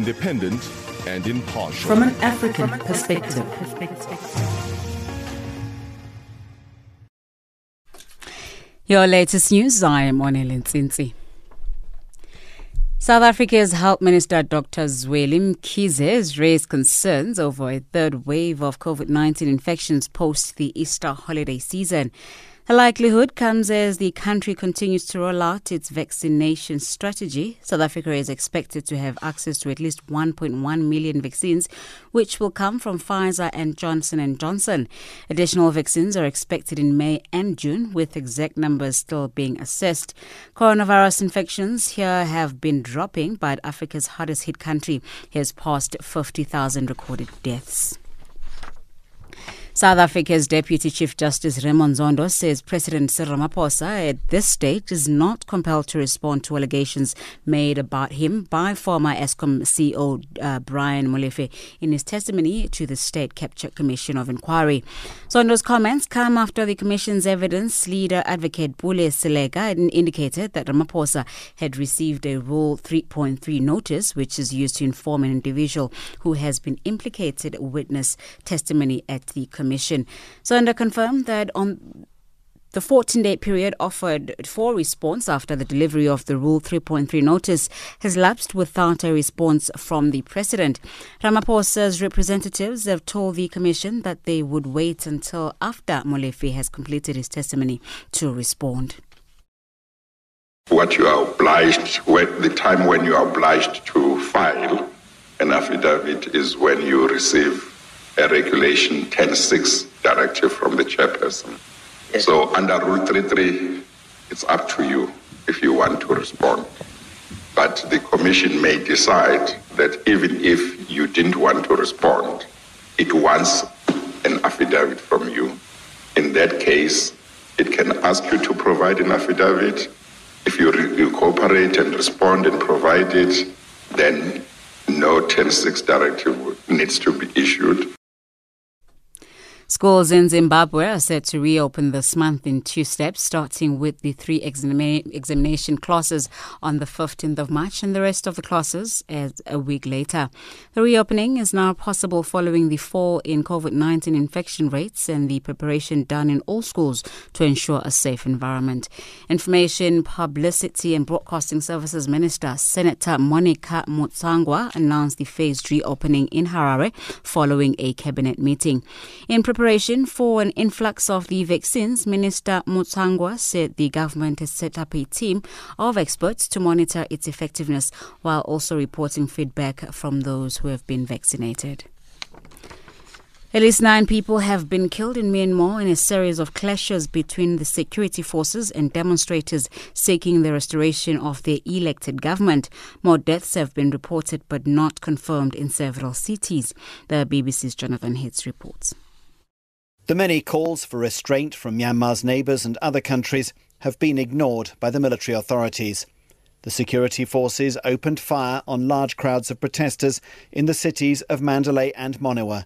Independent and impartial. From an African perspective. Your latest news, I am Onelin Ntsintsi. South Africa's Health Minister Dr. Zweli Mkhize has raised concerns over a third wave of COVID 19 infections post the Easter holiday season. The likelihood comes as the country continues to roll out its vaccination strategy. South Africa is expected to have access to at least 1.1 million vaccines, which will come from Pfizer and Johnson & Johnson. Additional vaccines are expected in May and June, with exact numbers still being assessed. Coronavirus infections here have been dropping, but Africa's hardest hit country has passed 50,000 recorded deaths. South Africa's Deputy Chief Justice Raymond Zondo says President Cyril Ramaphosa at this stage is not compelled to respond to allegations made about him by former Eskom CEO uh, Brian Molefe in his testimony to the State Capture Commission of Inquiry. Zondo's comments come after the Commission's evidence leader advocate Pule Seleka indicated that Ramaphosa had received a Rule 3.3 notice, which is used to inform an individual who has been implicated witness testimony at the Commission. Zondo confirmed that on the 14 day period offered for response after the delivery of the Rule 3.3 notice has lapsed without a response from the President. Ramaphosa's representatives have told the Commission that they would wait until after Molefe has completed his testimony to respond. What you are obliged, the time when you are obliged to file an affidavit is when you receive a regulation 10.6 directive from the chairperson. Yes. So under Rule 33, it's up to you if you want to respond. But the commission may decide that even if you didn't want to respond, it wants an affidavit from you. In that case, it can ask you to provide an affidavit. If you, re- you cooperate and respond and provide it, then no 10.6 directive needs to be issued. Schools in Zimbabwe are set to reopen this month in two steps, starting with the three examina- examination classes on the 15th of March and the rest of the classes as a week later. The reopening is now possible following the fall in COVID 19 infection rates and the preparation done in all schools to ensure a safe environment. Information, Publicity and Broadcasting Services Minister Senator Monica Mutsvangwa announced the phased reopening in Harare following a cabinet meeting. In preparation for an influx of the vaccines, Minister Mutsvangwa said the government has set up a team of experts to monitor its effectiveness while also reporting feedback from those who have been vaccinated. At least nine people have been killed in Myanmar in a series of clashes between the security forces and demonstrators seeking the restoration of their elected government. More deaths have been reported but not confirmed in several cities. The BBC's Jonathan Hitz reports. The many calls for restraint from Myanmar's neighbours and other countries have been ignored by the military authorities. The security forces opened fire on large crowds of protesters in the cities of Mandalay and Monywa.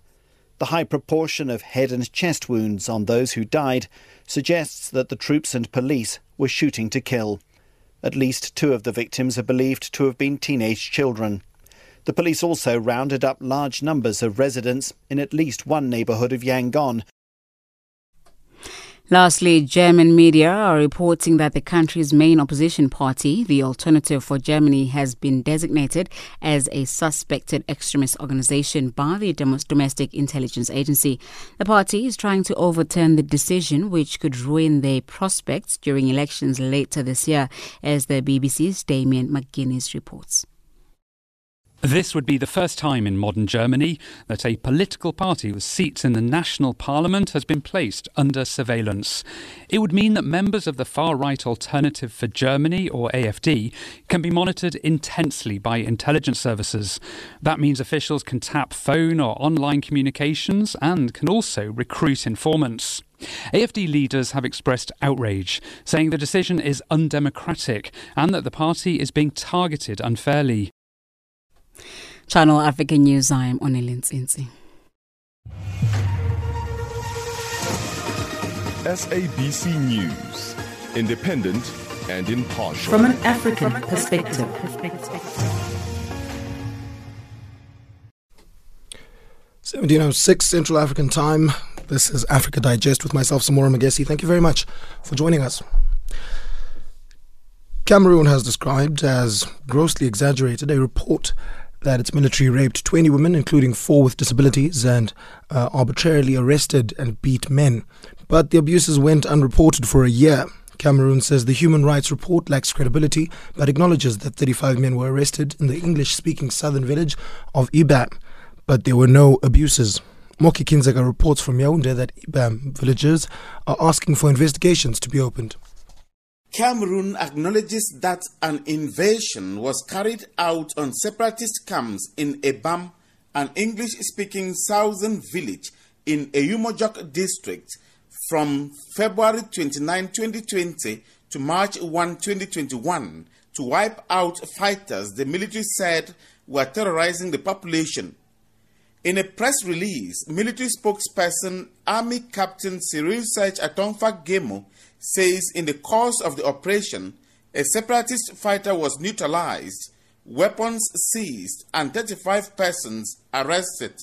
The high proportion of head and chest wounds on those who died suggests that the troops and police were shooting to kill. At least two of the victims are believed to have been teenage children. The police also rounded up large numbers of residents in at least one neighbourhood of Yangon. Lastly, German media are reporting that the country's main opposition party, the Alternative for Germany, has been designated as a suspected extremist organization by the Domestic Intelligence Agency. The party is trying to overturn the decision, which could ruin their prospects during elections later this year, as the BBC's Damien McGuinness reports. This would be the first time in modern Germany that a political party with seats in the national parliament has been placed under surveillance. It would mean that members of the far right Alternative for Germany, or AFD, can be monitored intensely by intelligence services. That means officials can tap phone or online communications and can also recruit informants. AFD leaders have expressed outrage, saying the decision is undemocratic and that the party is being targeted unfairly. Channel African News, I am Onelin Nsinsi. SABC News, independent and impartial. From an African perspective. Seventeen oh six Central African Time. This is Africa Digest with myself, Samora Magesi. Thank you very much for joining us. Cameroon has described as grossly exaggerated a report that its military raped 20 women, including four with disabilities, and uh, arbitrarily arrested and beat men. But the abuses went unreported for a year. Cameroon says the human rights report lacks credibility, but acknowledges that 35 men were arrested in the English speaking southern village of Ebam, but there were no abuses. Moki Kindzeka reports from Yaoundé that Ebam villagers are asking for investigations to be opened. Cameroon acknowledges that an invasion was carried out on separatist camps in Ebam, an English speaking southern village in Eyumojok district, from February 29, 2020 to March 1, 2021, to wipe out fighters the military said were terrorizing the population. In a press release, military spokesperson Army Captain Cyril Serge Atonfack Guemo says in the course of the operation, a separatist fighter was neutralized, weapons seized, and 35 persons arrested.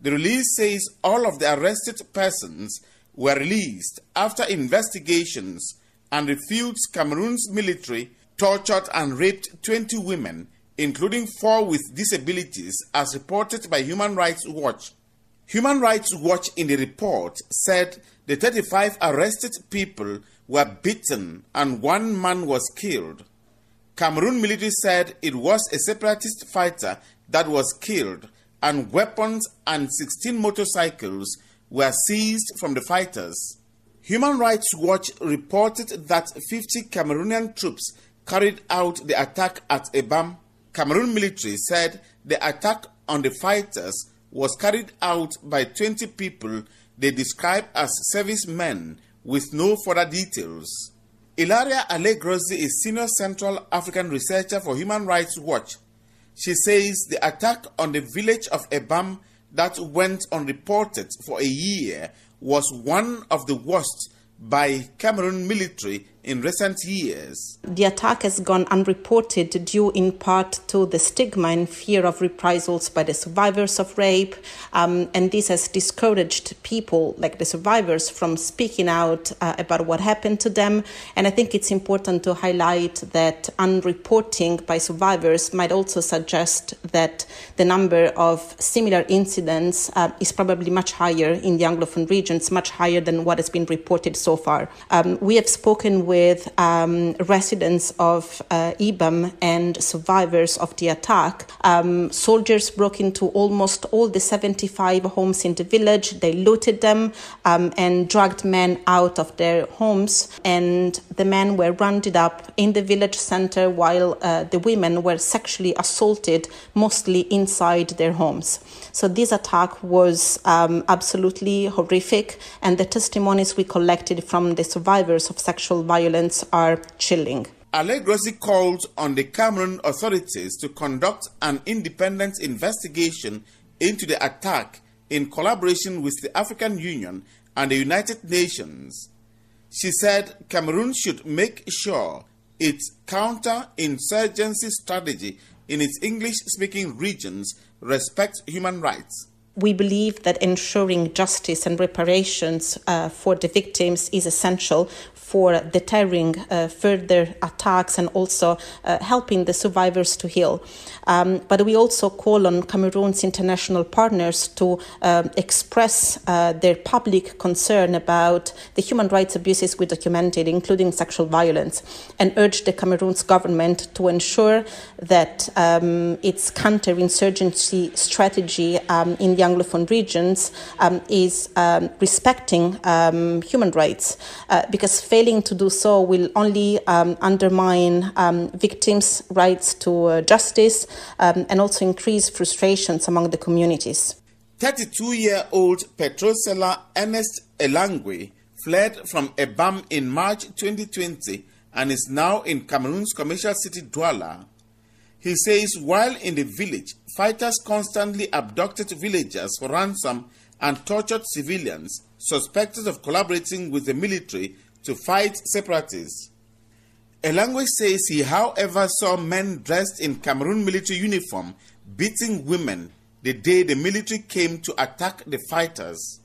The release says all of the arrested persons were released after investigations and refutes Cameroon's military tortured and raped 20 women, including four with disabilities, as reported by Human Rights Watch. Human Rights Watch in the report said the 35 arrested people were beaten and one man was killed. Cameroon military said it was a separatist fighter that was killed and weapons and 16 motorcycles were seized from the fighters. Human Rights Watch reported that 50 Cameroonian troops carried out the attack at Ebam. Cameroon military said the attack on the fighters was carried out by 20 people they describe as servicemen with no further details. Ilaria Allegrozzi is Senior Central African Researcher for Human Rights Watch. She says the attack on the village of Ebam that went unreported for a year was one of the worst by Cameroon military in recent years. The attack has gone unreported due in part to the stigma and fear of reprisals by the survivors of rape, um, and this has discouraged people like the survivors from speaking out uh, about what happened to them. And I think it's important to highlight that unreporting by survivors might also suggest that the number of similar incidents uh, is probably much higher in the Anglophone regions, much higher than what has been reported so far. Um, we have spoken with um, residents of uh, Ebam and survivors of the attack. Um, soldiers broke into almost all the 75 homes in the village. They looted them um, and dragged men out of their homes. And the men were rounded up in the village center while uh, the women were sexually assaulted, mostly inside their homes. So this attack was um, absolutely horrific, and the testimonies we collected from the survivors of sexual violence are chilling. Allegrozzi called on the Cameroon authorities to conduct an independent investigation into the attack in collaboration with the African Union and the United Nations. She said Cameroon should make sure its counter-insurgency strategy in its English speaking regions respects human rights. We believe that ensuring justice and reparations uh, for the victims is essential for deterring uh, further attacks and also uh, helping the survivors to heal. Um, but we also call on Cameroon's international partners to uh, express uh, their public concern about the human rights abuses we documented, including sexual violence, and urge the Cameroon's government to ensure that um, its counterinsurgency strategy um, in the Anglophone regions um, is um, respecting um, human rights, uh, because failing to do so will only um, undermine um, victims' rights to uh, justice and also increase frustrations among the communities. 32 year old petrol seller Ernest Elangwe fled from Ebam in March 2020 and is now in Cameroon's commercial city Douala. He says while in the village, fighters constantly abducted villagers for ransom and tortured civilians suspected of collaborating with the military to fight separatists. Elangwe says he, however, saw men dressed in Cameroon military uniform beating women the day the military came to attack the fighters.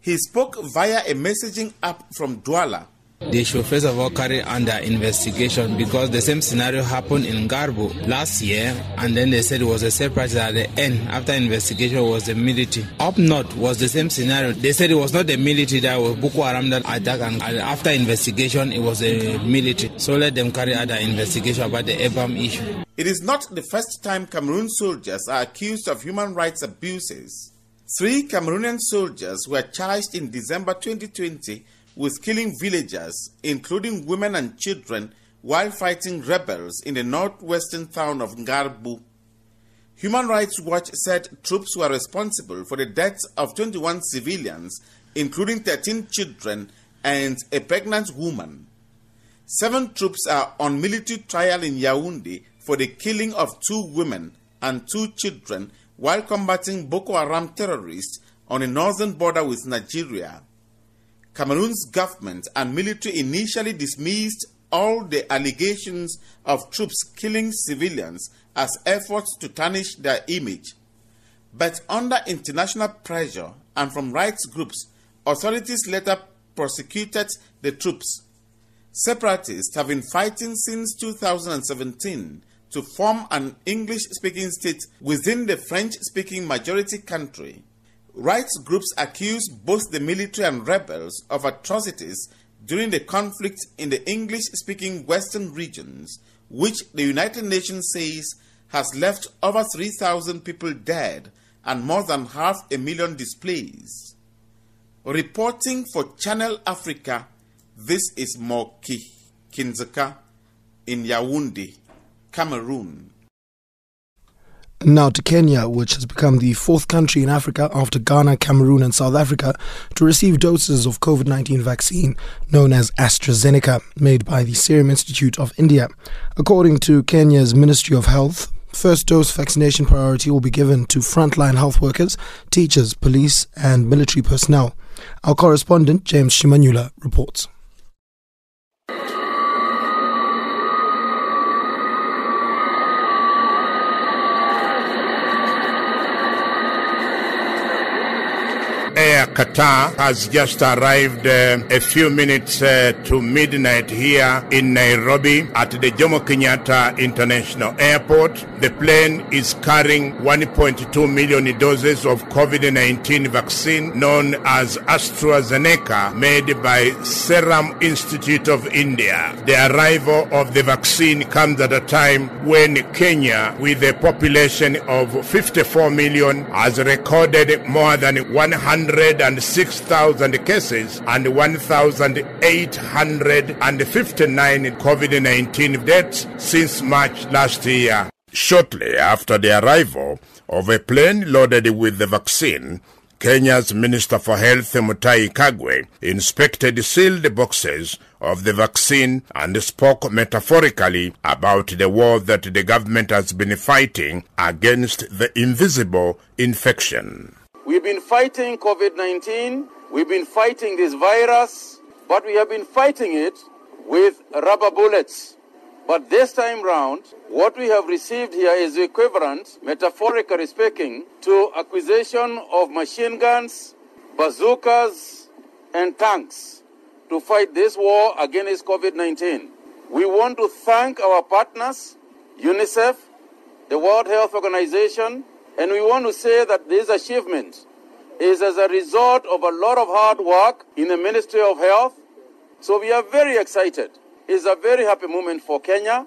He spoke via a messaging app from Douala they should first of all carry under investigation because the same scenario happened in Ngarbuh last year, and then they said it was a separatist at the end. After investigation, was the military. Up north was the same scenario. They said it was not the military that was Boko Haram that attacked, and after investigation, it was a military. So let them carry out the investigation about the EBAM issue. It is not the first time Cameroon soldiers are accused of human rights abuses. Three Cameroonian soldiers were charged in December 2020 with killing villagers, including women and children, while fighting rebels in the northwestern town of Ngarbuh. Human Rights Watch said troops were responsible for the deaths of 21 civilians, including 13 children and a pregnant woman. Seven troops are on military trial in Yaoundé for the killing of two women and two children while combating Boko Haram terrorists on the northern border with Nigeria. Cameroon's government and military initially dismissed all the allegations of troops killing civilians as efforts to tarnish their image. But under international pressure and from rights groups, authorities later prosecuted the troops. Separatists have been fighting since 2017 to form an English speaking state within the French speaking majority country. Rights groups accuse both the military and rebels of atrocities during the conflict in the English speaking Western regions, which the United Nations says has left over 3,000 people dead and more than half a million displaced. Reporting for Channel Africa, this is Moki Kindzeka in Yaoundé, Cameroon. Now to Kenya, which has become the fourth country in Africa after Ghana, Cameroon, and South Africa to receive doses of COVID 19 vaccine known as AstraZeneca, made by the Serum Institute of India. According to Kenya's Ministry of Health, First dose vaccination priority will be given to frontline health workers, teachers, police, and military personnel. Our correspondent, James Shimanyula, reports. Air Qatar has just arrived uh, a few minutes uh, to midnight here in Nairobi at the Jomo Kenyatta International Airport. The plane is carrying 1.2 million doses of COVID-19 vaccine known as AstraZeneca made by Serum Institute of India. The arrival of the vaccine comes at a time when Kenya, with a population of 54 million, has recorded more than 100 106,000 cases and 1,859 COVID 19 deaths since March last year. Shortly after the arrival of a plane loaded with the vaccine, Kenya's Minister for Health Mutahi Kagwe inspected sealed boxes of the vaccine and spoke metaphorically about the war that the government has been fighting against the invisible infection. We've been fighting COVID 19, we've been fighting this virus, but we have been fighting it with rubber bullets. But this time round, what we have received here is equivalent, metaphorically speaking, to acquisition of machine guns, bazookas, and tanks to fight this war against COVID 19. We want to thank our partners, UNICEF, the World Health Organization, and we want to say that this achievement is as a result of a lot of hard work in the Ministry of Health. So we are very excited. It's a very happy moment for Kenya.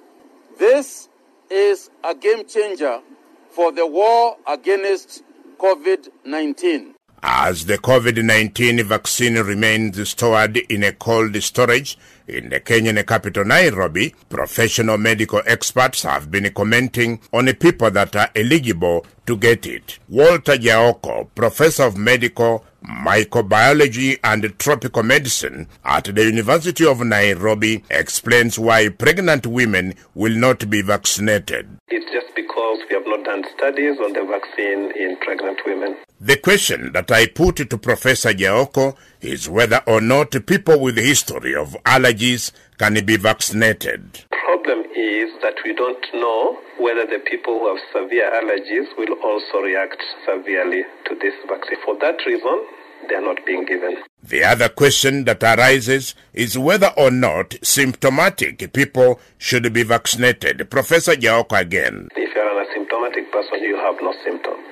This is a game changer for the war against COVID 19. As the COVID 19 vaccine remains stored in a cold storage in the Kenyan capital Nairobi, professional medical experts have been commenting on the people that are eligible to get it. Walter Jaoko, professor of medical microbiology and tropical medicine at the University of Nairobi, explains why pregnant women will not be vaccinated. It's just because we have not done studies on the vaccine in pregnant women. The question that I put to Professor Jaoko is whether or not people with a history of allergies can be vaccinated. Problem is that we don't know whether the people who have severe allergies will also react severely to this vaccine. For that reason, they are not being given. The other question that arises is whether or not symptomatic people should be vaccinated. Professor Jaoko again. If you are an asymptomatic person, you have no symptom.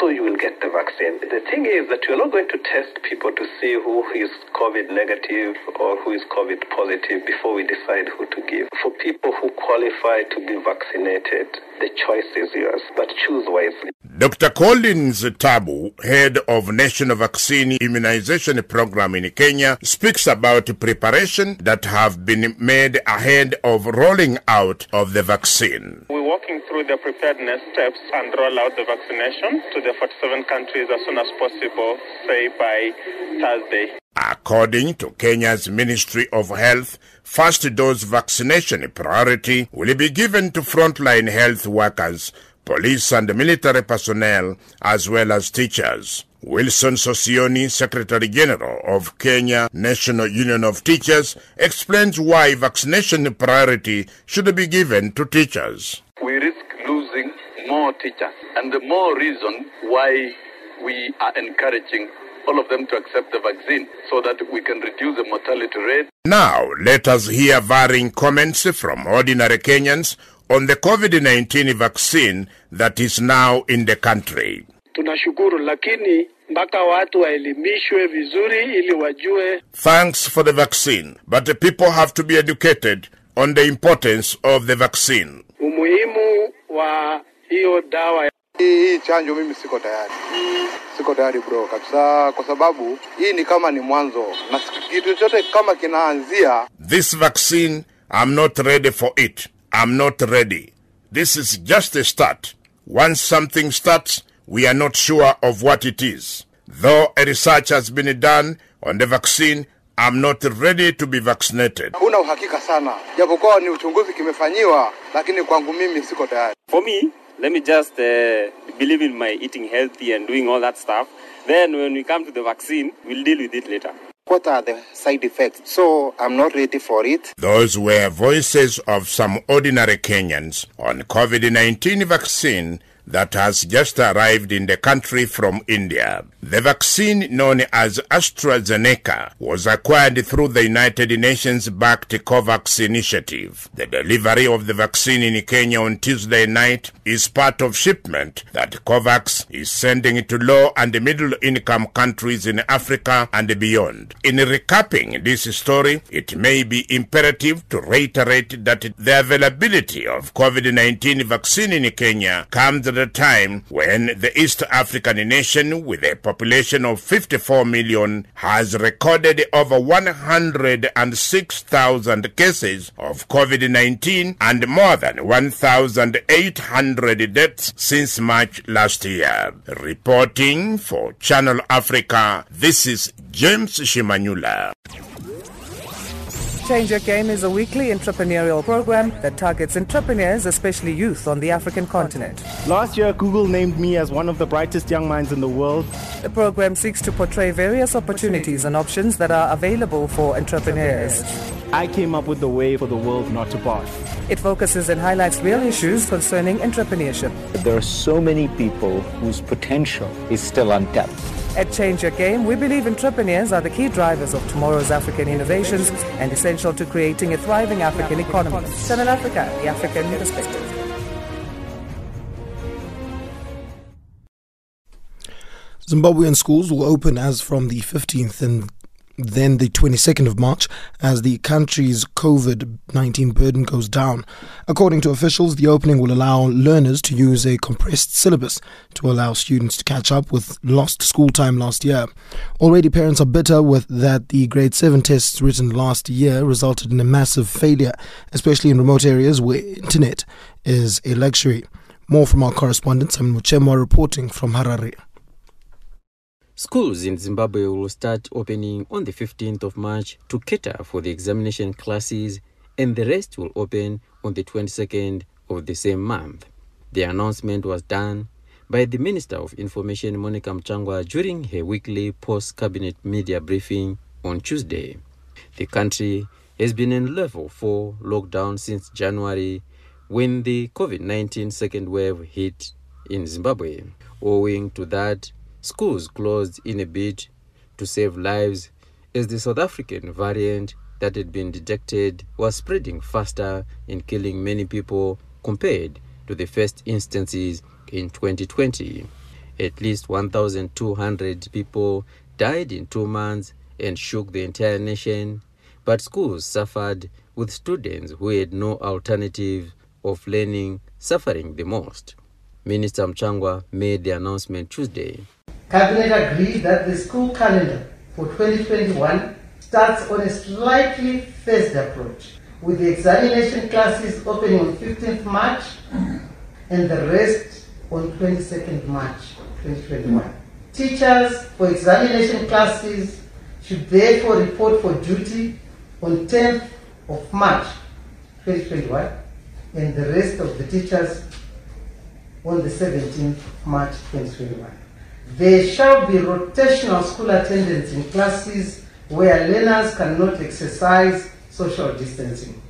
So you will get the vaccine. The thing is that you're not going to test people to see who is COVID negative or who is COVID positive before we decide who to give. For people who qualify to be vaccinated, the choice is yours, but choose wisely. Dr. Collins Tabu, head of National Vaccine Immunization Program in Kenya, speaks about preparation that have been made ahead of rolling out of the vaccine. We're working through the preparedness steps and roll out the vaccination to the 47 countries as soon as possible, say by Thursday. According to Kenya's Ministry of Health, first dose vaccination priority will be given to frontline health workers police and military personnel, as well as teachers. Wilson Sossion, Secretary General of Kenya National Union of Teachers, explains why vaccination priority should be given to teachers. We risk losing more teachers, and the more reason why we are encouraging all of them to accept the vaccine so that we can reduce the mortality rate. Now, let us hear varying comments from ordinary Kenyans on the COVID-19 vaccine that is now in the country. Tunashukuru, lakini mpaka watu waelimishwe vizuri ili wajue. Thanks for the vaccine, but the people have to be educated on the importance of the vaccine. Umuhimu wa hiyo dawa hii, hii chanjo mimi siko tayari, siko tayari bro kabisa, kwa sababu hii ni kama ni mwanzo na kitu chochote kama kinaanzia. This vaccine, I'm not ready for it. I'm not ready. This is just a start. Once something starts, we are not sure of what it is. Though a research has been done on the vaccine, I'm not ready to be vaccinated. Huna uhakika sana, japokuwa ni uchunguzi kimefanyiwa, lakini kwangu mimi siko tayari. For me, let me just uh, believe in my eating healthy and doing all that stuff. Then when we come to the vaccine, we'll deal with it later. What are the side effects? So I'm not ready for it. Those were voices of some ordinary Kenyans on COVID-19 vaccine that has just arrived in the country from India. The vaccine known as AstraZeneca was acquired through the United Nations backed COVAX initiative. The delivery of the vaccine in Kenya on Tuesday night is part of shipment that COVAX is sending to low and middle income countries in Africa and beyond. In recapping this story, it may be imperative to reiterate that the availability of COVID-19 vaccine in Kenya comes at a time when the East African nation with a population of 54 million has recorded over 106,000 cases of COVID-19 and more than 1,800 deaths since March last year. Reporting for Channel Africa, this is James Shimanyula. Change Your Game is a weekly entrepreneurial program that targets entrepreneurs, especially youth, on the African continent. Last year, Google named me as one of the brightest young minds in the world. The program seeks to portray various opportunities and options that are available for entrepreneurs. I came up with the way for the world not to barf. It focuses and highlights real issues concerning entrepreneurship. There are so many people whose potential is still untapped. At Change Your Game, we believe entrepreneurs are the key drivers of tomorrow's African innovations and essential to creating a thriving African economy. Channel Africa, the African perspective. Zimbabwean schools will open as from the 15th and then the 22nd of March as the country's COVID 19 burden goes down. According to officials, the opening will allow learners to use a compressed syllabus to allow students to catch up with lost school time last year. Already, parents are bitter with that the grade 7 tests written last year resulted in a massive failure, especially in remote areas where internet is a luxury. More from our correspondent Simon Muchemwa reporting from Harare. Schools in Zimbabwe will start opening on the 15th of March to cater for the examination classes, and the rest will open on the 22nd of the same month. The announcement was done by the Minister of Information Monica Mutsvangwa during her weekly post cabinet media briefing on Tuesday. The country has been in level 4 lockdown since January when the COVID 19 second wave hit in Zimbabwe. Owing to that, schools closed in a bid to save lives as the South African variant that had been detected was spreading faster and killing many people compared to the first instances in 2020. At least 1,200 people died in two months and shook the entire nation, but schools suffered with students who had no alternative of learning suffering the most. Minister Mutsvangwa made the announcement Tuesday. Cabinet agreed that the school calendar for 2021 starts on a slightly phased approach, with the examination classes opening on 15th March and the rest on 22nd March 2021. Teachers for examination classes should therefore report for duty on 10th of March 2021 and the rest of the teachers on the 17th March 2021. There shall be rotational school attendance in classes where learners cannot exercise social distancing.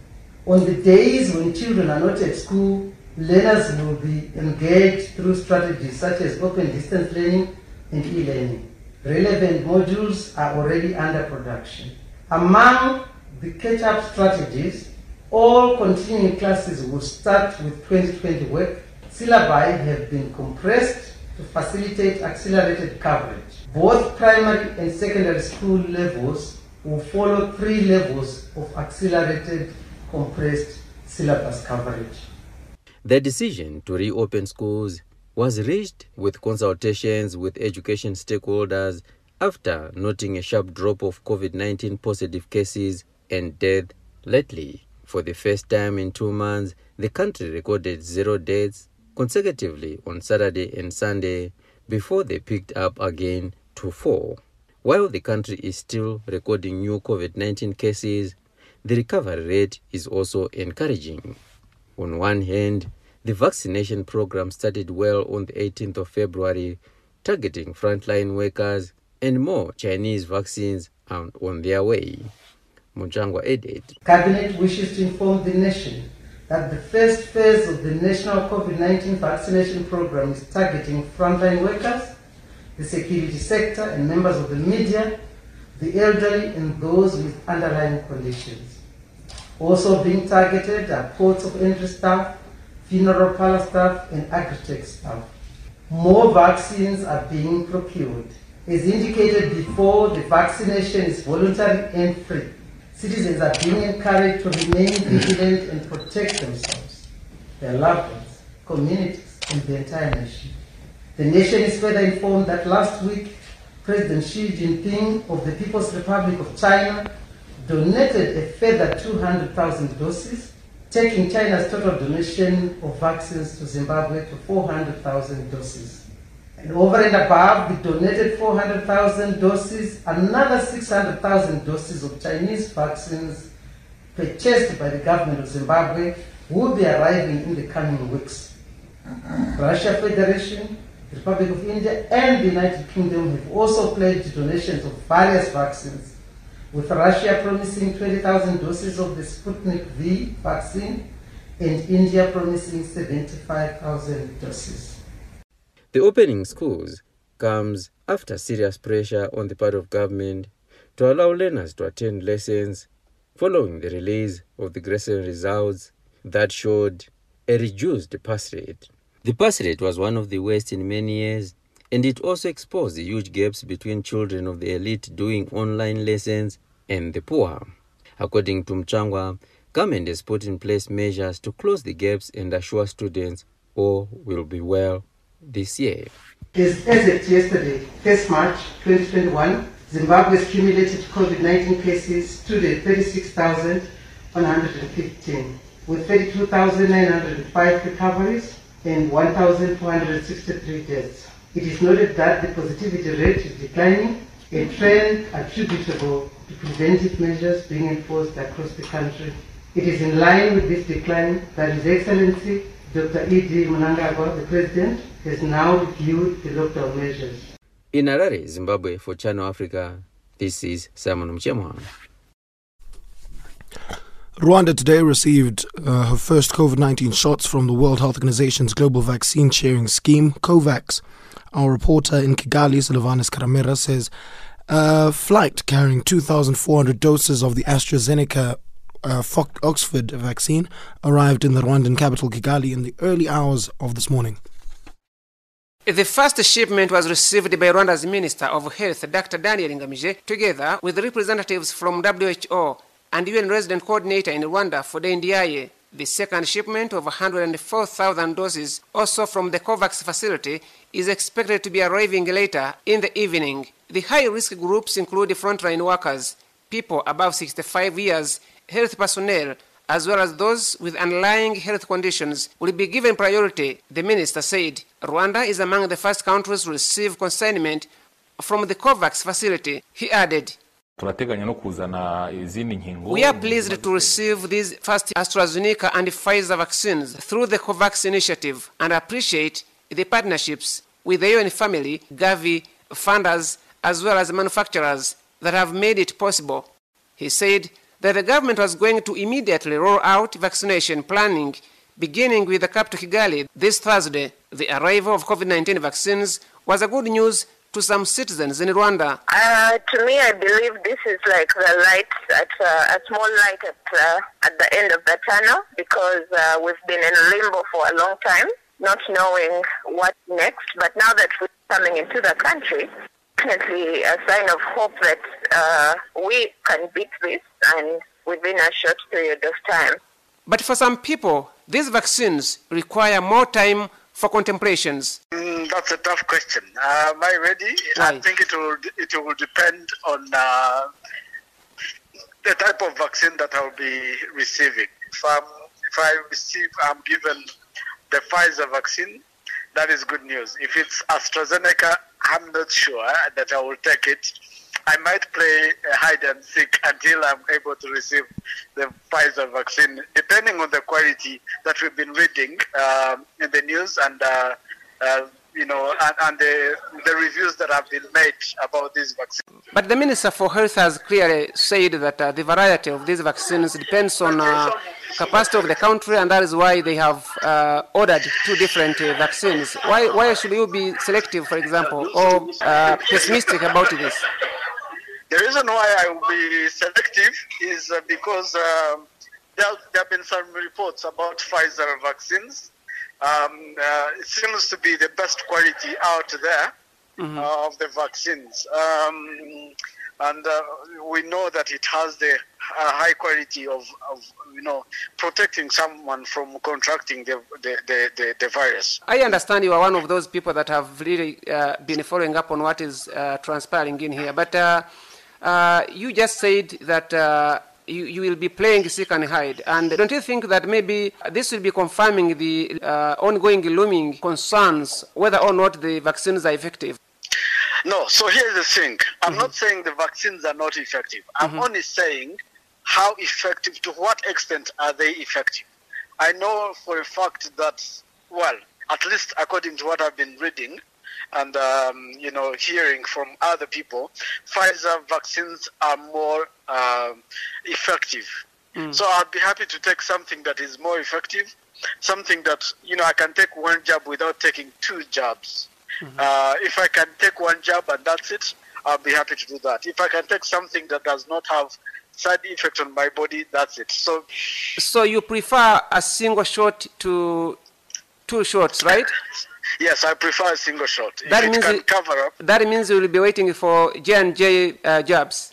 On the days when children are not at school, learners will be engaged through strategies such as open distance learning and e-learning. Relevant modules are already under production. Among the catch-up strategies, all continuing classes will start with 2020 work. Syllabi have been compressed to facilitate accelerated coverage. Both primary and secondary school levels will follow three levels of accelerated compressed syllabus coverage. The decision to reopen schools was reached with consultations with education stakeholders after noting a sharp drop of COVID 19 positive cases and death lately. For the first time in two months, the country recorded zero deaths consecutively on Saturday and Sunday before they picked up again to four. While the country is still recording new COVID 19 cases, the recovery rate is also encouraging. On one hand, the vaccination program started well on the 18th of February, targeting frontline workers, and more Chinese vaccines are on their way. Mutsvangwa added. Cabinet wishes to inform the nation that the first phase of the national COVID 19 vaccination program is targeting frontline workers, the security sector, and members of the media, the elderly, and those with underlying conditions. Also being targeted are ports of entry staff, funeral parlor staff, and agri-tech staff. More vaccines are being procured. As indicated before, the vaccination is voluntary and free. Citizens are being encouraged to remain vigilant and protect themselves, their loved ones, communities, and the entire nation. The nation is further informed that last week, President Xi Jinping of the People's Republic of China donated a further 200,000 doses, taking China's total donation of vaccines to Zimbabwe to 400,000 doses. And over and above the donated 400,000 doses, another 600,000 doses of Chinese vaccines purchased by the government of Zimbabwe will be arriving in the coming weeks. Russia Federation, the Republic of India, and the United Kingdom have also pledged donations of various vaccines, with Russia promising 20,000 doses of the Sputnik V vaccine and India promising 75,000 doses. The opening schools comes after serious pressure on the part of government to allow learners to attend lessons following the release of the gradation results that showed a reduced pass rate. The pass rate was one of the worst in many years, and it also exposed the huge gaps between children of the elite doing online lessons and the poor. According to Mutsvangwa, government has put in place measures to close the gaps and assure students all will be well this year. As, as of yesterday, 1st March 2021, Zimbabwe's cumulative COVID-19 cases stood at 36,115, with 32,905 recoveries and 1,463 deaths. It is noted that the positivity rate is declining, a trend attributable to preventive measures being enforced across the country. It is in line with this decline that His Excellency Dr. E.D. Mnangagwa, the President, has now reviewed the lockdown measures. In Harare, Zimbabwe, for Channel Africa, this is Simon Mchemwa. Rwanda today received uh, her first COVID 19 shots from the World Health Organization's global vaccine sharing scheme, COVAX. Our reporter in Kigali, Silvanus Karamera, says a flight carrying 2,400 doses of the AstraZeneca uh, Oxford vaccine arrived in the Rwandan capital, Kigali, in the early hours of this morning. The first shipment was received by Rwanda's Minister of Health, Dr. Daniel Ngamije, together with representatives from WHO and UN resident coordinator in Rwanda Fodé Ndiaye. The second shipment of 104,000 doses, also from the COVAX facility, is expected to be arriving later in the evening. The high risk groups include frontline workers, people above 65 years, health personnel, as well as those with underlying health conditions will be given priority, the minister said. Rwanda is among the first countries to receive consignment from the COVAX facility. He added, we are pleased to receive these first AstraZeneca and Pfizer vaccines through the COVAX initiative and appreciate the partnerships with the UN family, Gavi, funders, as well as manufacturers that have made it possible. He said that the government was going to immediately roll out vaccination planning, beginning with the capital Kigali this Thursday. The arrival of COVID 19 vaccines was a good news to some citizens in Rwanda. Uh, to me, I believe this is like the light at uh, a small light at uh, at the end of the tunnel because uh, we've been in limbo for a long time, not knowing what next. But now that we're coming into the country, definitely a sign of hope that uh, we can beat this and within a short period of time. But for some people, these vaccines require more time for contemplations. Mm, that's a tough question. Uh, am I ready? Why? I think it will it will depend on uh, the type of vaccine that I'll be receiving. If I'm if I receive, I'm given the Pfizer vaccine. That is good news. If it's AstraZeneca, I'm not sure that I will take it. I might play hide and seek until I'm able to receive the Pfizer vaccine, depending on the quality that we've been reading uh, in the news and uh, uh, you know and, and the, the reviews that have been made about this vaccine. But the Minister for Health has clearly said that uh, the variety of these vaccines depends on uh, capacity of the country, and that is why they have uh, ordered two different uh, vaccines. Why, why should you be selective, for example, or uh, pessimistic about this? The reason why I will be selective is uh, because uh, there, there have been some reports about Pfizer vaccines. Um, uh, it seems to be the best quality out there uh, of the vaccines. Um, and uh, we know that it has the uh, high quality of, of, you know, protecting someone from contracting the, the, the, the, the virus. I understand you are one of those people that have really uh, been following up on what is uh, transpiring in here. But uh, uh, you just said that uh, you, you will be playing seek and hide. And don't you think that maybe this will be confirming the uh, ongoing looming concerns whether or not the vaccines are effective? No, so here's the thing. I'm not saying the vaccines are not effective. I'm Mhm. only saying how effective, to what extent are they effective? I know for a fact that, well, at least according to what I've been reading, and um, you know hearing from other people, Pfizer vaccines are more um effective. So I'd be happy to take something that is more effective, something that you know I can take one jab without taking two jabs. Uh, if I can take one jab and that's it, I'll be happy to do that. If I can take something that does not have side effect on my body, that's it. So So you prefer a single shot to two shots, right? yes, I prefer a single shot. If That it means can it- cover up, That means you will be waiting for J and J uh, jobs.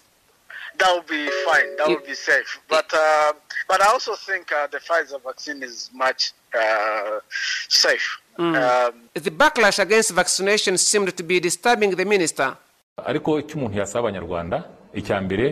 that would be fine. That would be safe. But uh, but I also think uh, the Pfizer vaccine is much uh, safe. Mm. Um, the backlash against vaccination seemed to be disturbing the minister. ariko icyo umuntu yasaba abanyarwanda icya mbere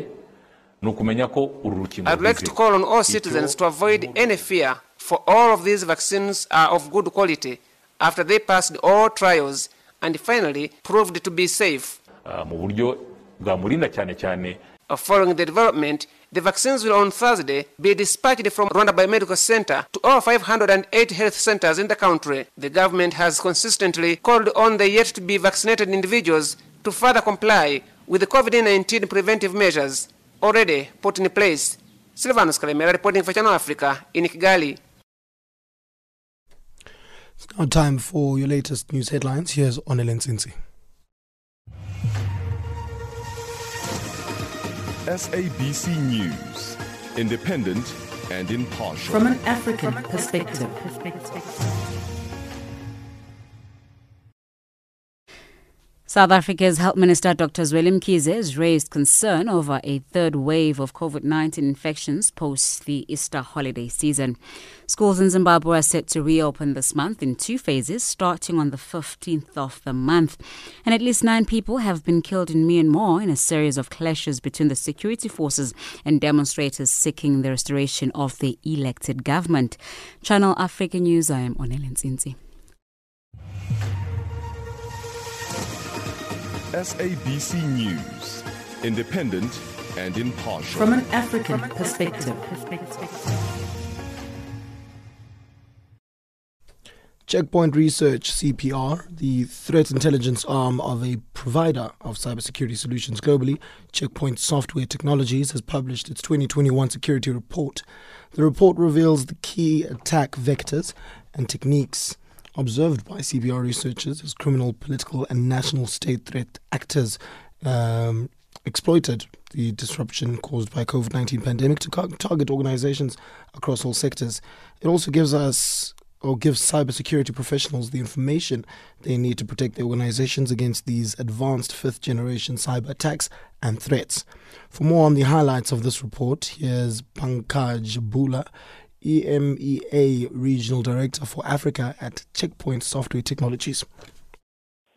ni ukumenya ko uru rukingo I'd like to call on all citizens to avoid any fear, for all of these vaccines are of good quality after they passed all trials and finally proved to be safe. ah, mu buryo bwamurinda cyane cyane Following the development, the vaccines will on Thursday be dispatched from Rwanda Biomedical Center to all 508 health centers in the country. The government has consistently called on the yet to be vaccinated individuals to further comply with the COVID 19 preventive measures already put in place. Silvanus Kalemera reporting for Channel Africa in Kigali. It's now time for your latest news headlines. Here's Onelen Sinsi. SABC News, independent and impartial. From an African perspective. South Africa's Health Minister Dr. Zweli Mkhize has raised concern over a third wave of COVID 19 infections post the Easter holiday season. Schools in Zimbabwe are set to reopen this month in two phases, starting on the 15th of the month. And at least nine people have been killed in Myanmar in a series of clashes between the security forces and demonstrators seeking the restoration of the elected government. Channel Africa News, I am Onelen Nzinzi. SABC News, independent and impartial. From an African perspective. Checkpoint Research CPR, the threat intelligence arm of a provider of cybersecurity solutions globally, Checkpoint Software Technologies, has published its 2021 security report. The report reveals the key attack vectors and techniques observed by CPR researchers as criminal, political, and national state threat actors um, exploited the disruption caused by COVID-19 pandemic to target organizations across all sectors. It also gives us or gives cybersecurity professionals the information they need to protect their organizations against these advanced fifth generation cyber attacks and threats. For more on the highlights of this report, here's Pankaj Bula, EMEA Regional Director for Africa at Checkpoint Software Technologies.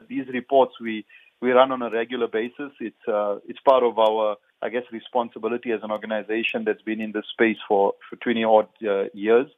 these reports we we run on a regular basis. It's uh, it's part of our I guess responsibility as an organization that's been in this space for for 20 odd uh, years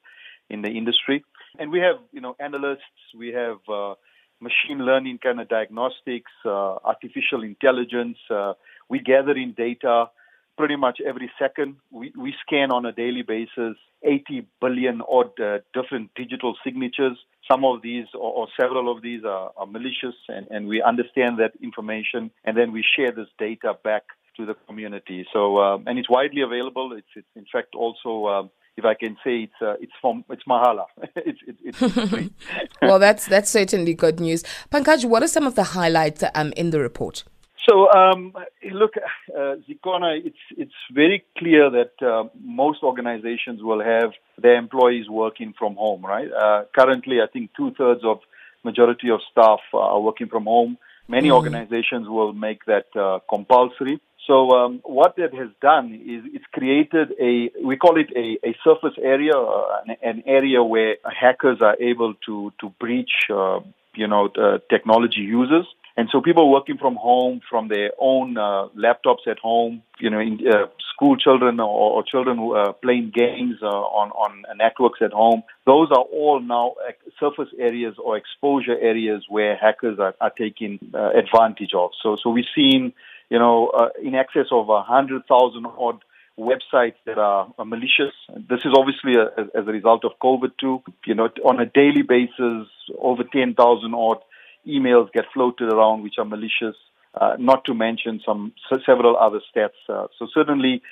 in the industry, and we have you know analysts, we have uh, machine learning kind of diagnostics, uh, artificial intelligence. Uh, we gather in data pretty much every second. We, we scan on a daily basis 80 billion odd uh, different digital signatures. Some of these, or, or several of these, are, are malicious, and, and we understand that information, and then we share this data back to the community. So, um, and it's widely available. It's, it's in fact also, um, if I can say, it's uh, it's from it's mahala. it's it's, it's well, that's that's certainly good news. Pankaj, what are some of the highlights um, in the report? So, um, look, uh, Zikona, it's it's very clear that uh, most organizations will have their employees working from home, right? Uh, currently, I think two thirds of majority of staff are working from home. Many Mhm. organizations will make that uh, compulsory. So, um, what that has done is it's created a we call it a, a surface area, uh, an, an area where hackers are able to to breach, uh, you know, uh, technology users. And so people working from home, from their own uh, laptops at home, you know, in, uh, school children or, or children who are playing games uh, on, on networks at home, those are all now uh, surface areas or exposure areas where hackers are, are taking uh, advantage of. So, so we've seen, you know, uh, in excess of a hundred thousand odd websites that are, are malicious. This is obviously a, as a result of COVID too. You know, on a daily basis, over 10,000 odd emails get floated around which are malicious, uh, not to mention some several other stats. Uh, so certainly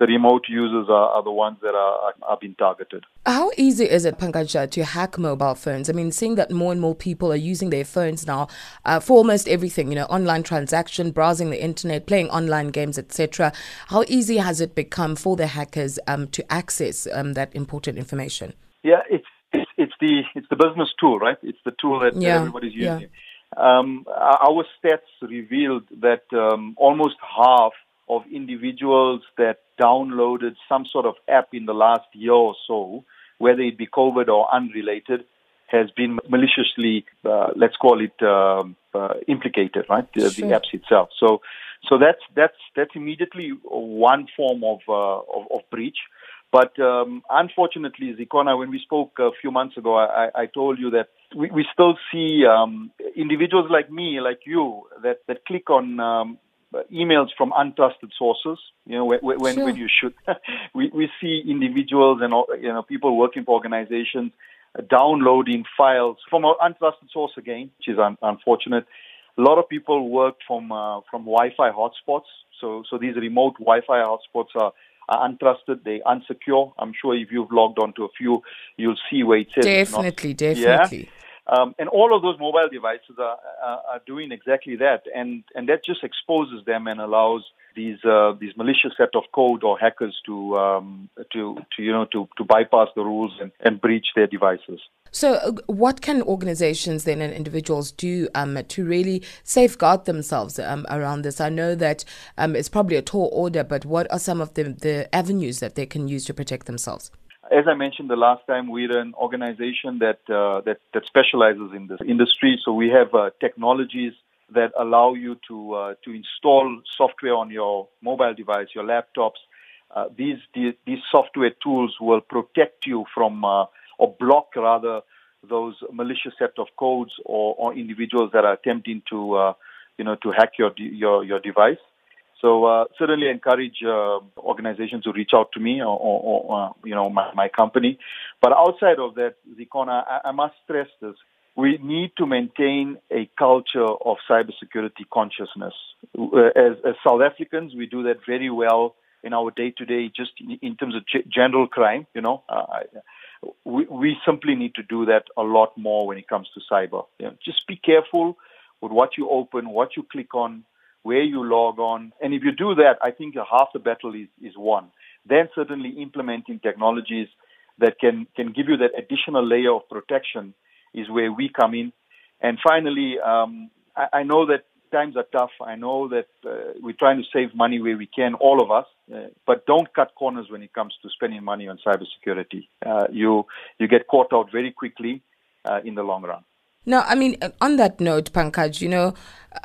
the remote users are, are the ones that are, are being targeted. How easy is it, Pankaja, to hack mobile phones? I mean, seeing that more and more people are using their phones now uh, for almost everything, you know, online transaction, browsing the internet, playing online games, etc. How easy has it become for the hackers um, to access um, that important information? Yeah, it's the it's the business tool, right? It's the tool that, Yeah, that everybody's using. yeah. Um, our stats revealed that um, almost half of individuals that downloaded some sort of app in the last year or so, whether it be COVID or unrelated, has been maliciously, uh, let's call it, um, uh, implicated, right? The, Sure. the apps itself. So, so that's that's that's immediately one form of uh, of, of breach. But um, unfortunately, Zikona, when we spoke a few months ago, I, I told you that we, we still see um, individuals like me, like you, that, that click on um, emails from untrusted sources. You know, when when, Sure. when you should, we we see individuals and you know people working for organizations downloading files from an untrusted source again, which is un- unfortunate. A lot of people work from uh, from Wi-Fi hotspots. So so these remote Wi-Fi hotspots are untrusted. They unsecure. I'm sure if you've logged onto a few, you'll see where it says it's not- Definitely, Yeah. definitely. Um, and all of those mobile devices are, are, are doing exactly that, and and that just exposes them and allows these uh, these malicious set of code or hackers to um, to to you know to to bypass the rules and, and breach their devices. So, uh, what can organizations then and individuals do um, to really safeguard themselves um, around this? I know that um, it's probably a tall order, but what are some of the, the avenues that they can use to protect themselves? As I mentioned the last time, we're an organization that uh, that that specializes in this industry. So we have uh, technologies that allow you to uh, to install software on your mobile device, your laptops. Uh, these, these these software tools will protect you from or block rather those malicious set of codes or, or individuals that are attempting to uh, you know to hack your your your device. So uh, certainly encourage uh, organizations to reach out to me or, or, or uh, you know my, my company. But outside of that, Zikona, I, I must stress this: we need to maintain a culture of cybersecurity consciousness. Uh, As, as South Africans, we do that very well in our day-to-day, just in, in terms of g- general crime. You know, uh, we, we simply need to do that a lot more when it comes to cyber. You know, just be careful with what you open, what you click on, where you log on. And if you do that, I think half the battle is, is won. Then certainly implementing technologies that can, can give you that additional layer of protection is where we come in. And finally, um, I, I know that times are tough. I know that uh, we're trying to save money where we can, all of us, uh, but don't cut corners when it comes to spending money on cybersecurity. Uh, you you get caught out very quickly uh, in the long run. Now, I mean, on that note, Pankaj, you know,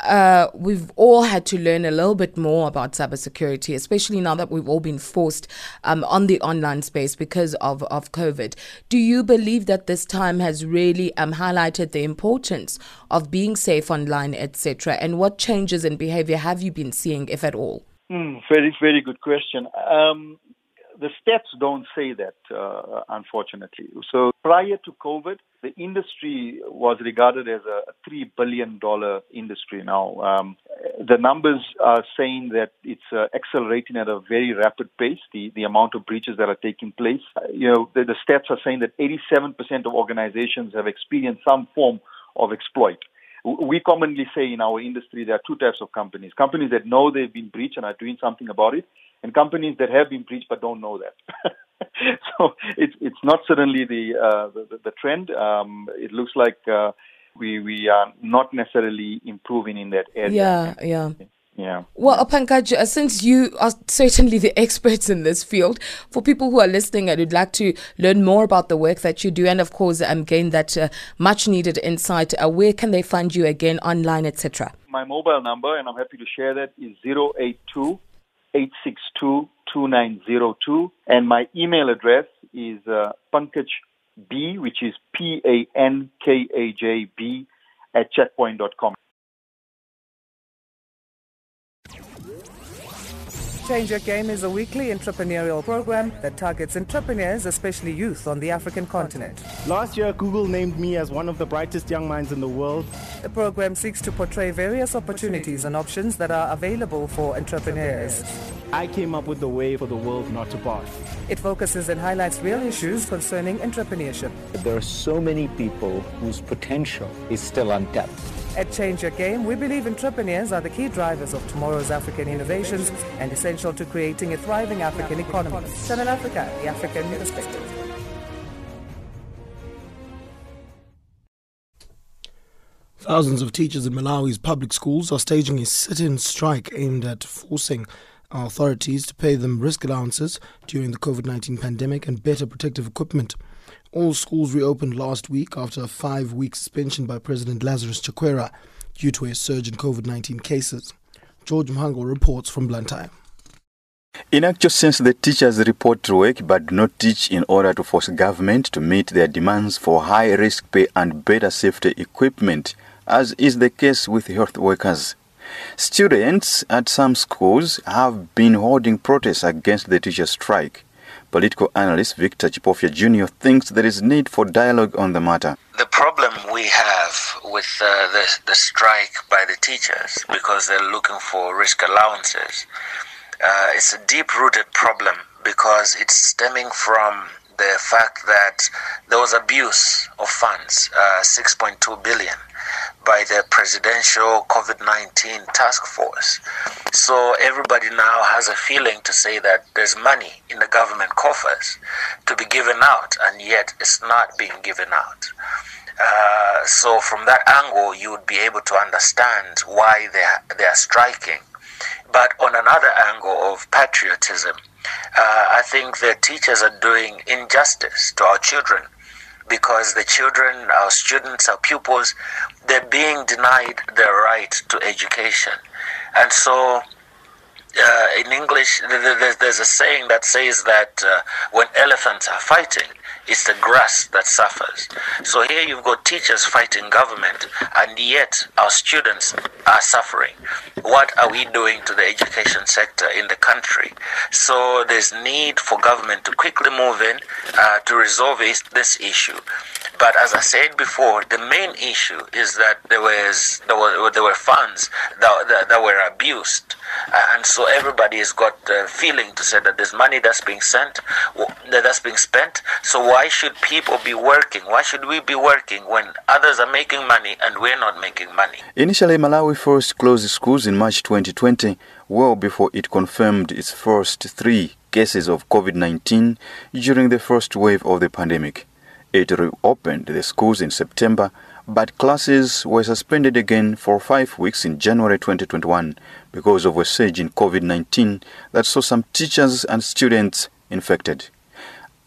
uh, we've all had to learn a little bit more about cybersecurity, especially now that we've all been forced um, on the online space because of, of COVID. Do you believe that this time has really um, highlighted the importance of being safe online, etc.? And what changes in behavior have you been seeing, if at all? Hmm, very, very good question. Um, the stats don't say that, uh, unfortunately. So prior to COVID, the industry was regarded as a $3 billion industry now. Um, the numbers are saying that it's uh, accelerating at a very rapid pace, the, the amount of breaches that are taking place. You know, the, the stats are saying that 87% of organizations have experienced some form of exploit. We commonly say in our industry there are two types of companies companies that know they've been breached and are doing something about it, and companies that have been breached but don't know that. so it's it's not certainly the uh, the, the trend. Um, it looks like uh, we we are not necessarily improving in that area. Yeah, yeah. Yeah. Well, Pankaj, uh, since you are certainly the experts in this field, for people who are listening and would like to learn more about the work that you do, and of course, um, gain that uh, much needed insight, uh, where can they find you again online, etc.? My mobile number, and I'm happy to share that, is 082 862 2902. And my email address is uh, Pankaj B, which is P A N K A J B, at checkpoint.com. Change Your Game is a weekly entrepreneurial program that targets entrepreneurs, especially youth, on the African continent. Last year, Google named me as one of the brightest young minds in the world. The program seeks to portray various opportunities and options that are available for entrepreneurs. I came up with the way for the world not to pass. It focuses and highlights real issues concerning entrepreneurship. There are so many people whose potential is still untapped. At Change Your Game, we believe entrepreneurs are the key drivers of tomorrow's African innovations and essential to creating a thriving African economy. Channel Africa, the African perspective. Thousands of teachers in Malawi's public schools are staging a sit in strike aimed at forcing authorities to pay them risk allowances during the COVID 19 pandemic and better protective equipment. All schools reopened last week after a five week suspension by President Lazarus Chakwera due to a surge in COVID 19 cases. George Mhango reports from Blantyre. In actual sense, the teachers report to work but do not teach in order to force government to meet their demands for high risk pay and better safety equipment, as is the case with health workers. Students at some schools have been holding protests against the teacher strike. Political analyst Victor Chipofya Jr. thinks there is need for dialogue on the matter. The problem we have with uh, the, the strike by the teachers, because they're looking for risk allowances, uh, it's a deep rooted problem because it's stemming from the fact that there was abuse of funds, uh, 6.2 billion, by the presidential COVID 19 task force. So everybody now has a feeling to say that there's money in the government coffers to be given out, and yet it's not being given out. Uh, so from that angle, you would be able to understand why they they are striking. But on another angle of patriotism, uh, I think the teachers are doing injustice to our children because the children, our students, our pupils, they're being denied their right to education. And so, uh, in English, there's a saying that says that uh, when elephants are fighting, it's the grass that suffers. So here you've got teachers fighting government, and yet our students are suffering. What are we doing to the education sector in the country? So there's need for government to quickly move in uh, to resolve this issue. But as I said before, the main issue is that there was there were, there were funds that, that, that were abused, uh, and so everybody has got the feeling to say that there's money that's being sent, that's being spent. So why should people be working? Why should we be working when others are making money and we're not making money? Initially, Malawi first closed schools in March 2020, well before it confirmed its first three cases of COVID 19 during the first wave of the pandemic. It reopened the schools in September, but classes were suspended again for five weeks in January 2021 because of a surge in COVID 19 that saw some teachers and students infected.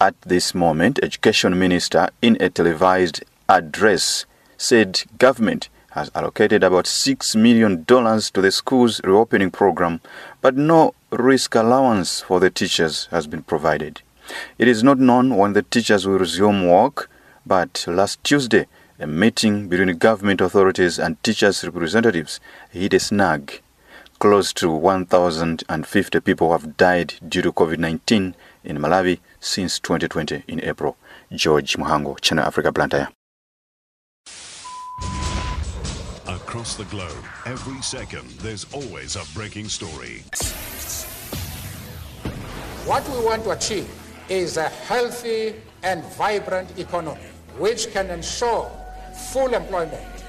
At this moment, Education Minister, in a televised address, said government has allocated about $6 million to the school's reopening program, but no risk allowance for the teachers has been provided. It is not known when the teachers will resume work, but last Tuesday, a meeting between government authorities and teachers' representatives hit a snag. Close to 1,050 people have died due to COVID 19 in Malawi since 2020 in April. George Mhango, Channel Africa Blantyre. Across the globe, every second, there's always a breaking story. What we want to achieve is a healthy and vibrant economy which can ensure full employment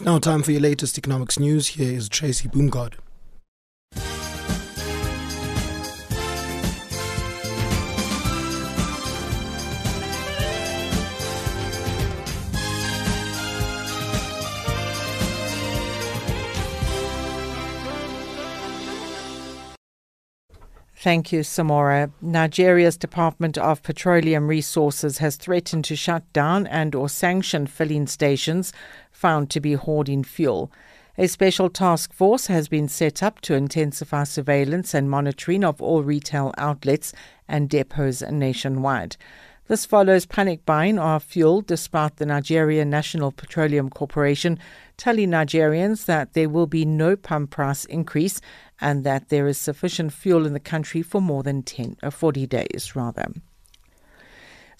It's now time for your latest economics news. Here is Tracy Boomgard. Thank you, Samora. Nigeria's Department of Petroleum Resources has threatened to shut down and or sanction filling stations found to be hoarding fuel. A special task force has been set up to intensify surveillance and monitoring of all retail outlets and depots nationwide. This follows panic buying of fuel despite the Nigerian National Petroleum Corporation telling Nigerians that there will be no pump price increase and that there is sufficient fuel in the country for more than 10 or uh, 40 days rather.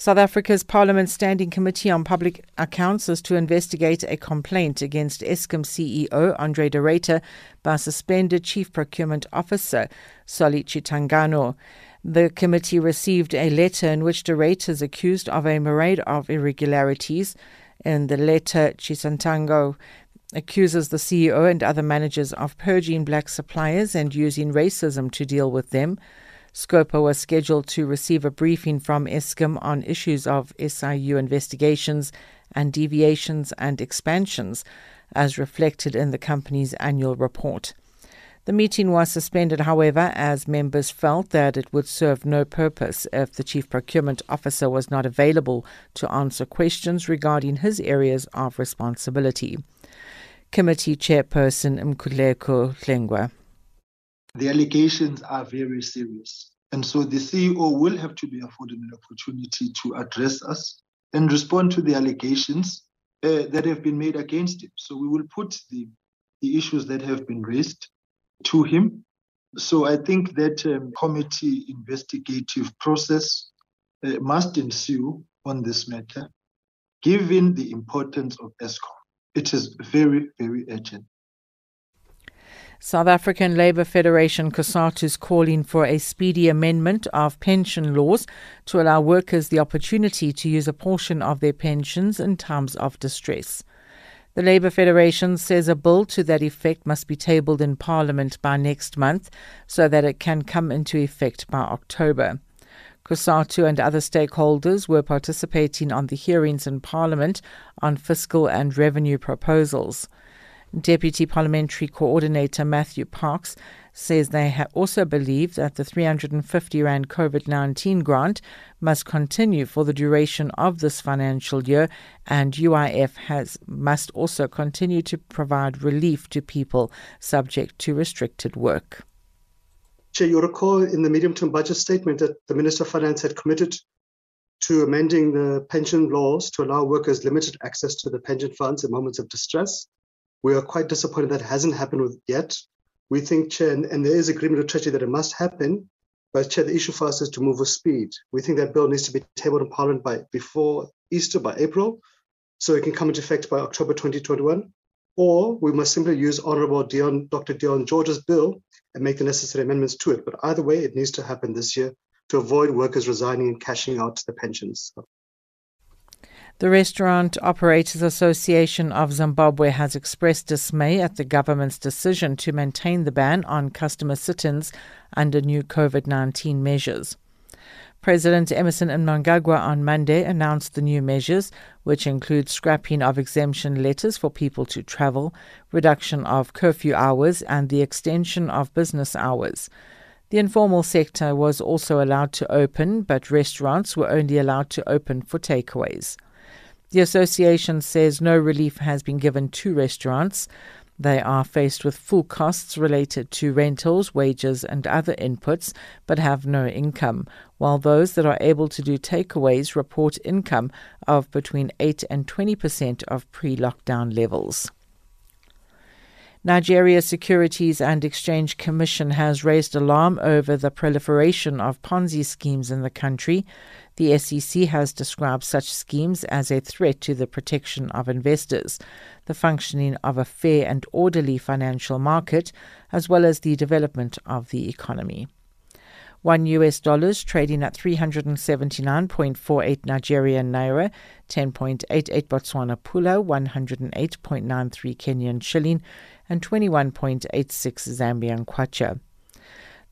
South Africa's Parliament Standing Committee on Public Accounts is to investigate a complaint against Eskom CEO Andre de Ruyter by suspended Chief Procurement Officer Solly Tshitangano. The committee received a letter in which de Ruyter is accused of a myriad of irregularities. In the letter, Tshitangano accuses the CEO and other managers of purging black suppliers and using racism to deal with them. Scopa was scheduled to receive a briefing from Eskom on issues of SIU investigations and deviations and expansions, as reflected in the company's annual report. The meeting was suspended, however, as members felt that it would serve no purpose if the Chief Procurement Officer was not available to answer questions regarding his areas of responsibility. Committee Chairperson Mkhuleko Hlengwa. The allegations are very serious. And so the CEO will have to be afforded an opportunity to address us and respond to the allegations uh, that have been made against him. So we will put the, the issues that have been raised to him. So I think that um, committee investigative process uh, must ensue on this matter, given the importance of Eskom. It is very, very urgent. South African Labour Federation COSATU is calling for a speedy amendment of pension laws to allow workers the opportunity to use a portion of their pensions in times of distress. The Labour Federation says a bill to that effect must be tabled in Parliament by next month so that it can come into effect by October. COSATU and other stakeholders were participating on the hearings in Parliament on fiscal and revenue proposals. Deputy Parliamentary Coordinator Matthew Parks says they also believe that the 350 Rand COVID 19 grant must continue for the duration of this financial year, and UIF has, must also continue to provide relief to people subject to restricted work. Chair, you recall in the medium term budget statement that the Minister of Finance had committed to amending the pension laws to allow workers limited access to the pension funds in moments of distress. We are quite disappointed that hasn't happened yet. We think, Chair, and, and there is agreement with Treasury that it must happen, but Chair, the issue for us is to move with speed. We think that bill needs to be tabled in Parliament by before Easter, by April, so it can come into effect by October 2021 or we must simply use Honorable Dion, Dr. Dion George's bill and make the necessary amendments to it. But either way, it needs to happen this year to avoid workers resigning and cashing out their pensions. The Restaurant Operators Association of Zimbabwe has expressed dismay at the government's decision to maintain the ban on customer sit ins under new COVID 19 measures. President Emmerson Mnangagwa on Monday announced the new measures, which include scrapping of exemption letters for people to travel, reduction of curfew hours, and the extension of business hours. The informal sector was also allowed to open, but restaurants were only allowed to open for takeaways. The association says no relief has been given to restaurants. They are faced with full costs related to rentals, wages, and other inputs, but have no income, while those that are able to do takeaways report income of between 8 and 20% of pre lockdown levels. Nigeria's Securities and Exchange Commission has raised alarm over the proliferation of Ponzi schemes in the country. The SEC has described such schemes as a threat to the protection of investors, the functioning of a fair and orderly financial market, as well as the development of the economy. One US dollar is trading at 379.48 Nigerian naira, 10.88 Botswana pula, 108.93 Kenyan shilling, and 21.86 Zambian kwacha.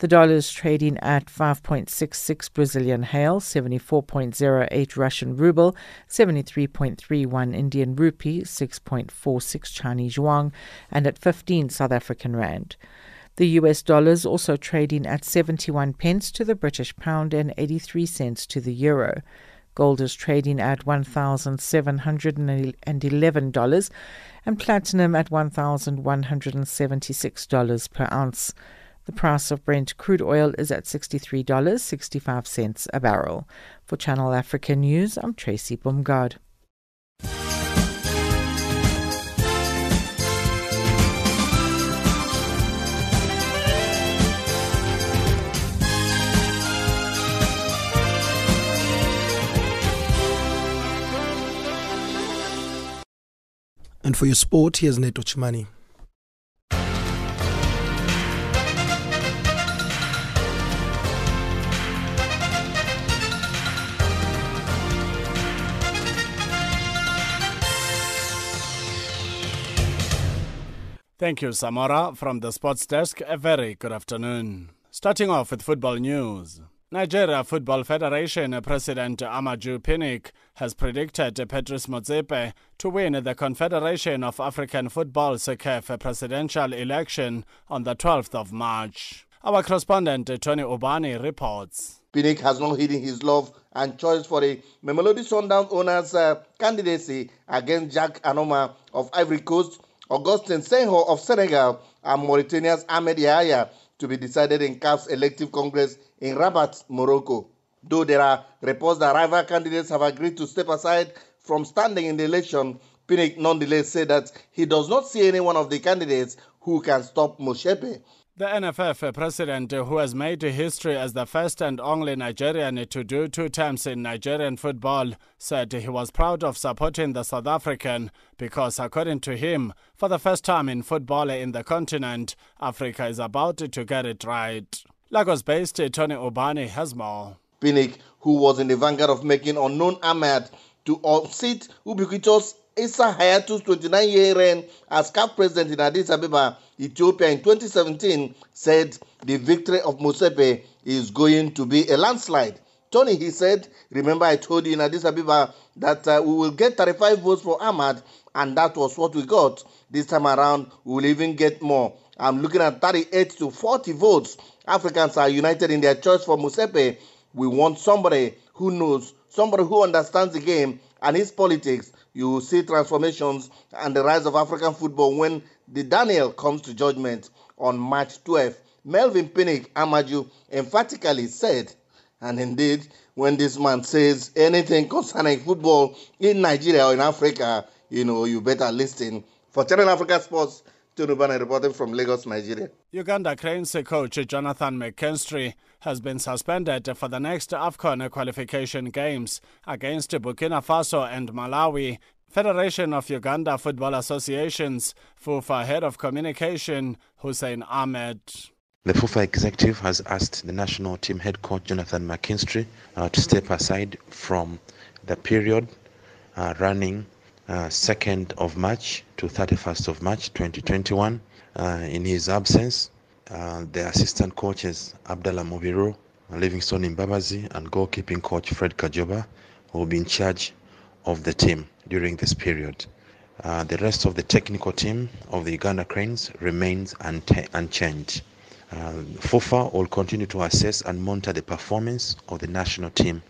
The dollar is trading at 5.66 Brazilian real, 74.08 Russian ruble, 73.31 Indian rupee, 6.46 Chinese yuan, and at 15 South African rand. The US dollar is also trading at 71 pence to the British pound and 83 cents to the euro. Gold is trading at $1,711 and platinum at $1,176 per ounce. The price of Brent crude oil is at $63.65 a barrel. For Channel Africa News, I'm Tracy Bumgard. And for your sport, here's Neto Chimani. Thank you, Samora. From the sports desk, a very good afternoon. Starting off with football news. Nigeria Football Federation President Amaju Pinnick has predicted Patrice Motsepe to win the Confederation of African Football's CAF presidential election on the 12th of March. Our correspondent Tony Ubani reports. Pinnick has not hidden his love and choice for the Mamelodi Sundowns owners' uh, candidacy against Jacques Anouma of Ivory Coast Augustin Senghor of Senegal and Mauritania's Ahmed Yahya to be decided in CAF's elective congress in Rabat, Morocco. Though there are reports that rival candidates have agreed to step aside from standing in the election, Pinnick nonetheless said that he does not see any one of the candidates who can stop Motsepe. The NFF president, who has made history as the first and only Nigerian to do two terms in Nigerian football, said he was proud of supporting the South African because, according to him, for the first time in football in the continent, Africa is about to get it right. Lagos based Tony Ubani has more. Pinnick, who was in the vanguard of making unknown Ahmed to unseat ubiquitous Issa Hayatou's 29 year reign as CAF president in Addis Ababa, Ethiopia in 2017, said the victory of Motsepe is going to be a landslide. Tony, he said, remember I told you in Addis Ababa that uh, we will get 35 votes for Ahmad, and that was what we got. This time around, we will even get more. I'm looking at 38 to 40 votes. Africans are united in their choice for Motsepe. We want somebody who knows, somebody who understands the game and his politics you see transformations and the rise of African football when the Daniel comes to judgment on March 12th. Melvin Pinnick Amaju emphatically said, and indeed, when this man says anything concerning football in Nigeria or in Africa, you know, you better listen. For Channel Africa Sports, Tony Ubani reporting from Lagos, Nigeria. Uganda Cranes coach Jonathan McKinstry has been suspended for the next AFCON qualification games against Burkina Faso and Malawi. Federation of Uganda Football Associations, FUFA Head of Communication, Hussein Ahmed. The FUFA executive has asked the national team head coach Jonathan McKinstry uh, to step aside from the period uh, running uh, 2nd of March to 31st of March 2021. Uh, in his absence, uh, the assistant coaches Abdallah Mubiru, Livingstone Mbabazi, and goalkeeping coach Fred Kajoba will be in charge of the team during this period. Uh, the rest of the technical team of the Uganda Cranes remains unchanged. Uh, FUFA will continue to assess and monitor the performance of the national team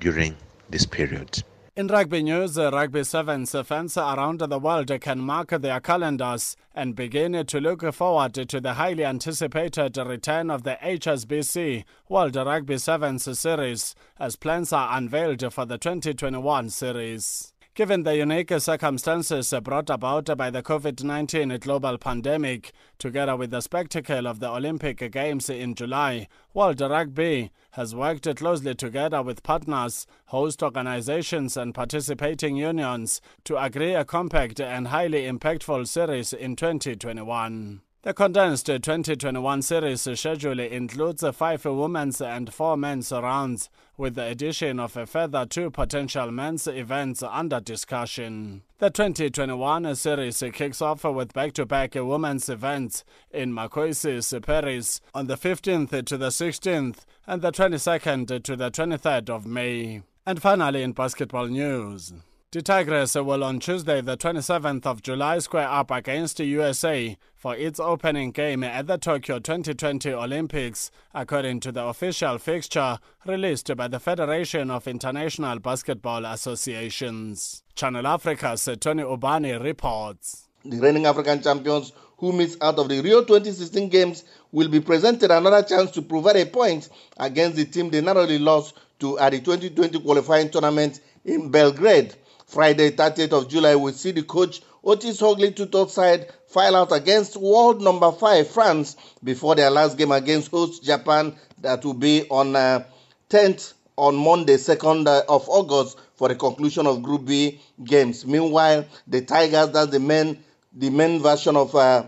during this period. In rugby news, Rugby Sevens fans around the world can mark their calendars and begin to look forward to the highly anticipated return of the HSBC World Rugby Sevens Series as plans are unveiled for the 2021 series. Given the unique circumstances brought about by the COVID 19 global pandemic, together with the spectacle of the Olympic Games in July, World Rugby has worked closely together with partners, host organizations, and participating unions to agree a compact and highly impactful series in 2021. The condensed 2021 series schedule includes five women's and four men's rounds, with the addition of a further two potential men's events under discussion. The 2021 series kicks off with back-to-back women's events in Marcoussis, Paris on the 15th to the 16th and the 22nd to the 23rd of May. And finally in basketball news. The Tigers will on Tuesday, the 27th of July, square up against the USA for its opening game at the Tokyo 2020 Olympics, according to the official fixture released by the Federation of International Basketball Associations. Channel Africa's Tony Ubani reports. The reigning African champions who miss out of the Rio 2016 Games will be presented another chance to provide a point against the team they narrowly lost to at the 2020 qualifying tournament in Belgrade. Friday, 30th of July, we see the coach Otis Hughley Tutor side file out against world number five France before their last game against host Japan that will be on uh, 10th on Monday, 2nd uh, of August for the conclusion of Group B games. Meanwhile, the Tigers, that's the men, the main version of uh,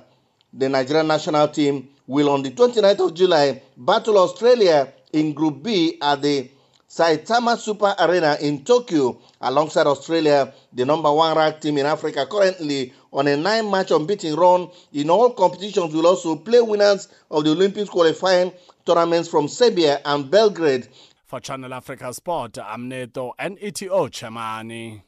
the Nigerian national team, will on the 29th of July battle Australia in Group B at the Saitama Super Arena in Tokyo, alongside Australia, the number one ranked team in Africa, currently on a nine match unbeaten run in all competitions, will also play winners of the Olympics qualifying tournaments from Serbia and Belgrade. For Channel Africa Sport, I'm Neto NETO Chamani.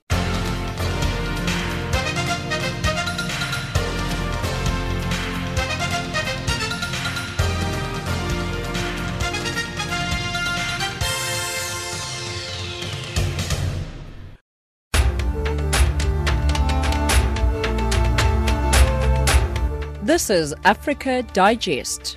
This is Africa Digest.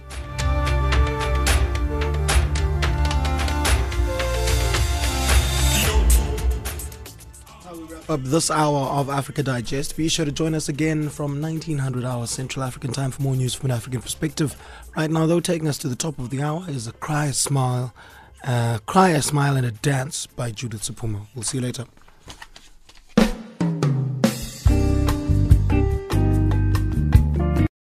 Up this hour of Africa Digest. Be sure to join us again from 1900 hours Central African time for more news from an African perspective. Right now, though, taking us to the top of the hour is a cry, a smile, uh, cry, a smile, and a dance by Judith Sephuma. We'll see you later.